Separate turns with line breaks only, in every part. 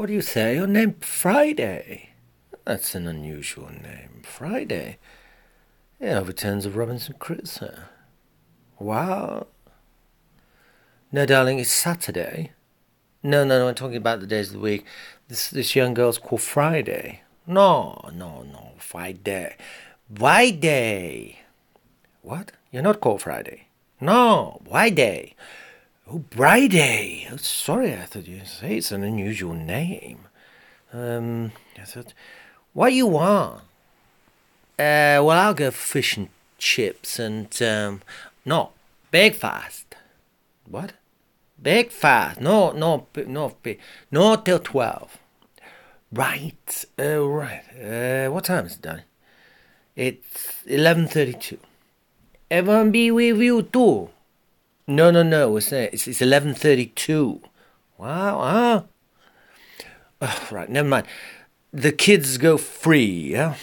What do you say? Your name Friday? That's an unusual name. Friday. It overturns of Robinson Crusoe. Wow. No, darling, it's Saturday. No, no, no, I'm talking about the days of the week. This this young girl's called Friday. No, no, no, Friday. Friday. What? You're not called Friday? No, Friday. Oh, Friday. Oh, sorry, I thought you say it's an unusual name. Um, I thought, what you want? Uh, well, I'll go fish and chips and, um, no, breakfast. What? Breakfast. No, no, no, no, till 12. Right, uh, right. Uh, what time is it, Danny? It's 11.32. Everyone be with you too? No, no, no, it's, it's, it's 11.32. Wow, ah. Oh, right, never mind. The kids go free, yeah?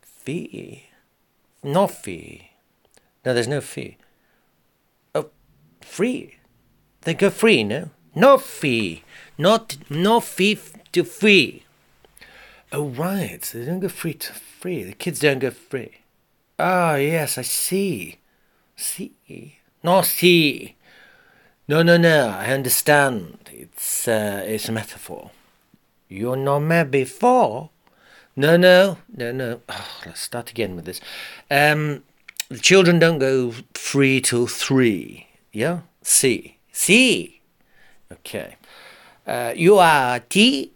Fee? No fee. No, there's no fee. Oh, free. They go free, no? No fee. Not no fee to free. Oh right, they don't go free to free. The kids don't go free. Ah oh, yes, I see. See. No see. No no no, I understand. It's uh, it's a metaphor. You're not before? No, no, no, no. Oh, let's start again with this. Um, the children don't go free till three. Yeah? See. See. Okay. Uh, you are tea?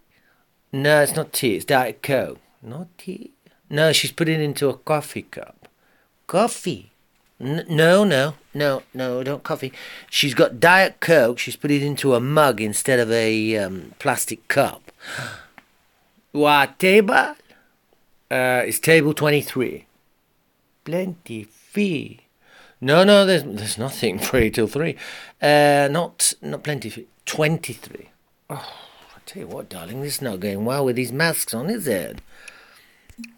No, it's not tea. It's Diet Coke. Not tea? No, she's putting it into a coffee cup. Coffee? N- no, no, no, no, don't coffee. She's got Diet Coke. She's put it into a mug instead of a um, plastic cup. What table? Uh, it's table 23. Plenty fee. No, no, there's there's nothing free till three. Uh, not not plenty. fee. Twenty three. Oh, I tell you what, darling, this is not going well with these masks on, is it?